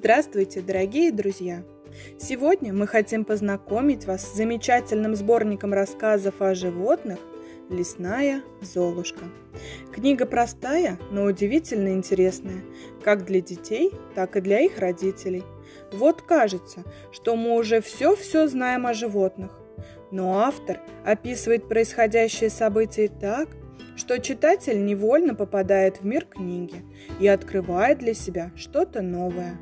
Здравствуйте, дорогие друзья! Сегодня мы хотим познакомить вас с замечательным сборником рассказов о животных «Лесная Золушка». Книга простая, но удивительно интересная, как для детей, так и для их родителей. Вот кажется, что мы уже все-все знаем о животных, но автор описывает происходящие события так, что читатель невольно попадает в мир книги и открывает для себя что-то новое.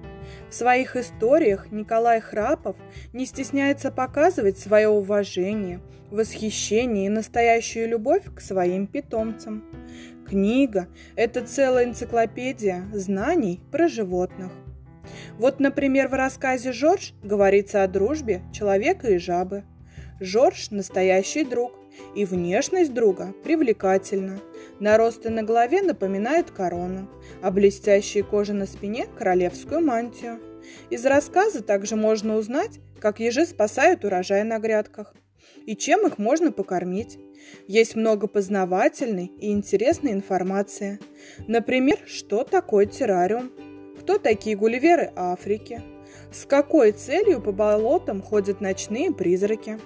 В своих историях Николай Храпов не стесняется показывать свое уважение, восхищение и настоящую любовь к своим питомцам. Книга – это целая энциклопедия знаний про животных. Вот, например, в рассказе «Жорж» говорится о дружбе человека и жабы. Жорж – настоящий друг, и внешность друга привлекательна. Наросты на голове напоминают корону, а блестящая кожа на спине – королевскую мантию. Из рассказа также можно узнать, как ежи спасают урожай на грядках и чем их можно покормить. Есть много познавательной и интересной информации. Например, что такое террариум, кто такие гулливеры Африки, с какой целью по болотам ходят ночные призраки,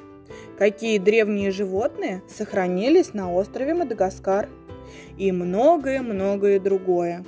какие древние животные сохранились на острове Мадагаскар – и многое-многое другое.